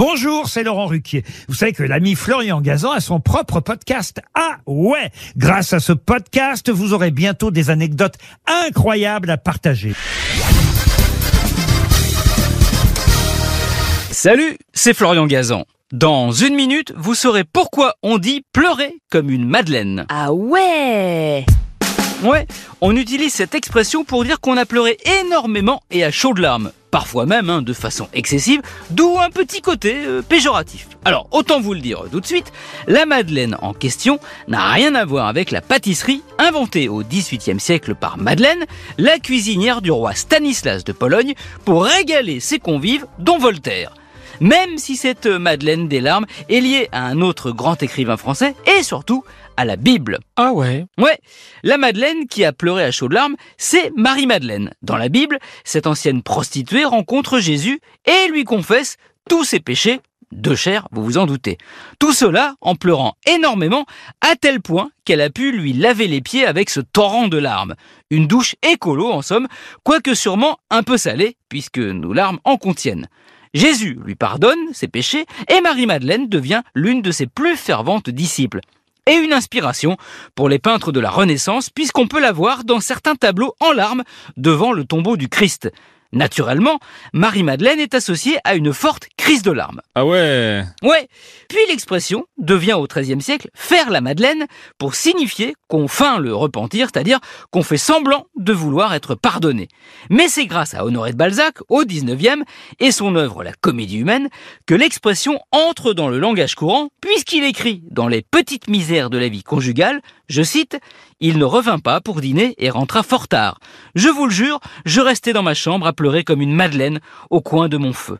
Bonjour, c'est Laurent Ruquier. Vous savez que l'ami Florian Gazan a son propre podcast. Ah ouais Grâce à ce podcast, vous aurez bientôt des anecdotes incroyables à partager. Salut, c'est Florian Gazan. Dans une minute, vous saurez pourquoi on dit pleurer comme une madeleine. Ah ouais Ouais, on utilise cette expression pour dire qu'on a pleuré énormément et à chaudes larmes. Parfois même hein, de façon excessive, d'où un petit côté euh, péjoratif. Alors, autant vous le dire tout de suite, la madeleine en question n'a rien à voir avec la pâtisserie inventée au XVIIIe siècle par Madeleine, la cuisinière du roi Stanislas de Pologne, pour régaler ses convives, dont Voltaire même si cette Madeleine des larmes est liée à un autre grand écrivain français et surtout à la Bible. Ah ouais Ouais, la Madeleine qui a pleuré à chaudes larmes, c'est Marie-Madeleine. Dans la Bible, cette ancienne prostituée rencontre Jésus et lui confesse tous ses péchés de chair, vous vous en doutez. Tout cela en pleurant énormément, à tel point qu'elle a pu lui laver les pieds avec ce torrent de larmes. Une douche écolo en somme, quoique sûrement un peu salée, puisque nos larmes en contiennent. Jésus lui pardonne ses péchés et Marie-Madeleine devient l'une de ses plus ferventes disciples. Et une inspiration pour les peintres de la Renaissance puisqu'on peut la voir dans certains tableaux en larmes devant le tombeau du Christ. Naturellement, Marie-Madeleine est associée à une forte crise de larmes. Ah ouais Ouais. Puis l'expression devient au XIIIe siècle faire la Madeleine pour signifier qu'on feint le repentir, c'est-à-dire qu'on fait semblant de vouloir être pardonné. Mais c'est grâce à Honoré de Balzac, au XIXe, et son œuvre La Comédie humaine, que l'expression entre dans le langage courant, puisqu'il écrit dans Les petites misères de la vie conjugale, je cite, Il ne revint pas pour dîner et rentra fort tard. Je vous le jure, je restais dans ma chambre à pleurer comme une Madeleine au coin de mon feu.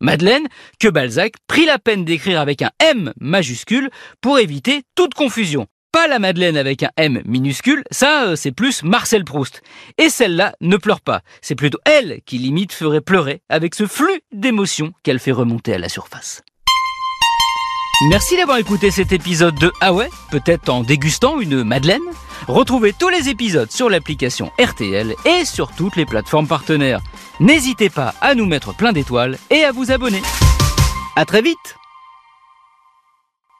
Madeleine, que Balzac prit la peine d'écrire avec un M majuscule pour éviter toute confusion. Pas la Madeleine avec un M minuscule, ça euh, c'est plus Marcel Proust. Et celle-là ne pleure pas, c'est plutôt elle qui limite ferait pleurer avec ce flux d'émotions qu'elle fait remonter à la surface. Merci d'avoir écouté cet épisode de Ah ouais, peut-être en dégustant une Madeleine. Retrouvez tous les épisodes sur l'application RTL et sur toutes les plateformes partenaires. N'hésitez pas à nous mettre plein d'étoiles et à vous abonner. À très vite